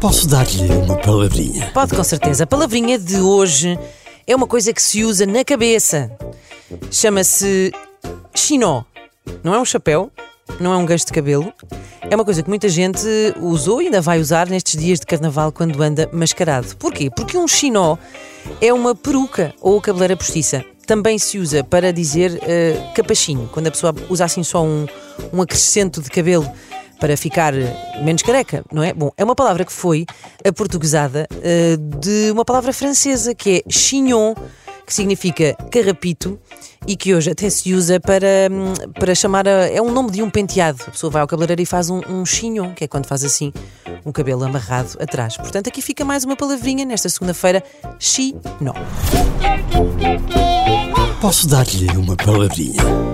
Posso dar-lhe uma palavrinha? Pode, com certeza. A palavrinha de hoje é uma coisa que se usa na cabeça. Chama-se chinó. Não é um chapéu, não é um gancho de cabelo. É uma coisa que muita gente usou e ainda vai usar nestes dias de carnaval quando anda mascarado. Porquê? Porque um chinó é uma peruca ou cabeleira postiça. Também se usa para dizer uh, capachinho, quando a pessoa usa assim só um, um acrescento de cabelo para ficar menos careca, não é? Bom, é uma palavra que foi aportuguesada uh, de uma palavra francesa que é chignon, que significa carrapito e que hoje até se usa para, hum, para chamar a, é um nome de um penteado. A pessoa vai ao cabeleireiro e faz um, um chignon, que é quando faz assim um cabelo amarrado atrás. Portanto, aqui fica mais uma palavrinha nesta segunda-feira, chignon. Posso dar-lhe uma palavrinha?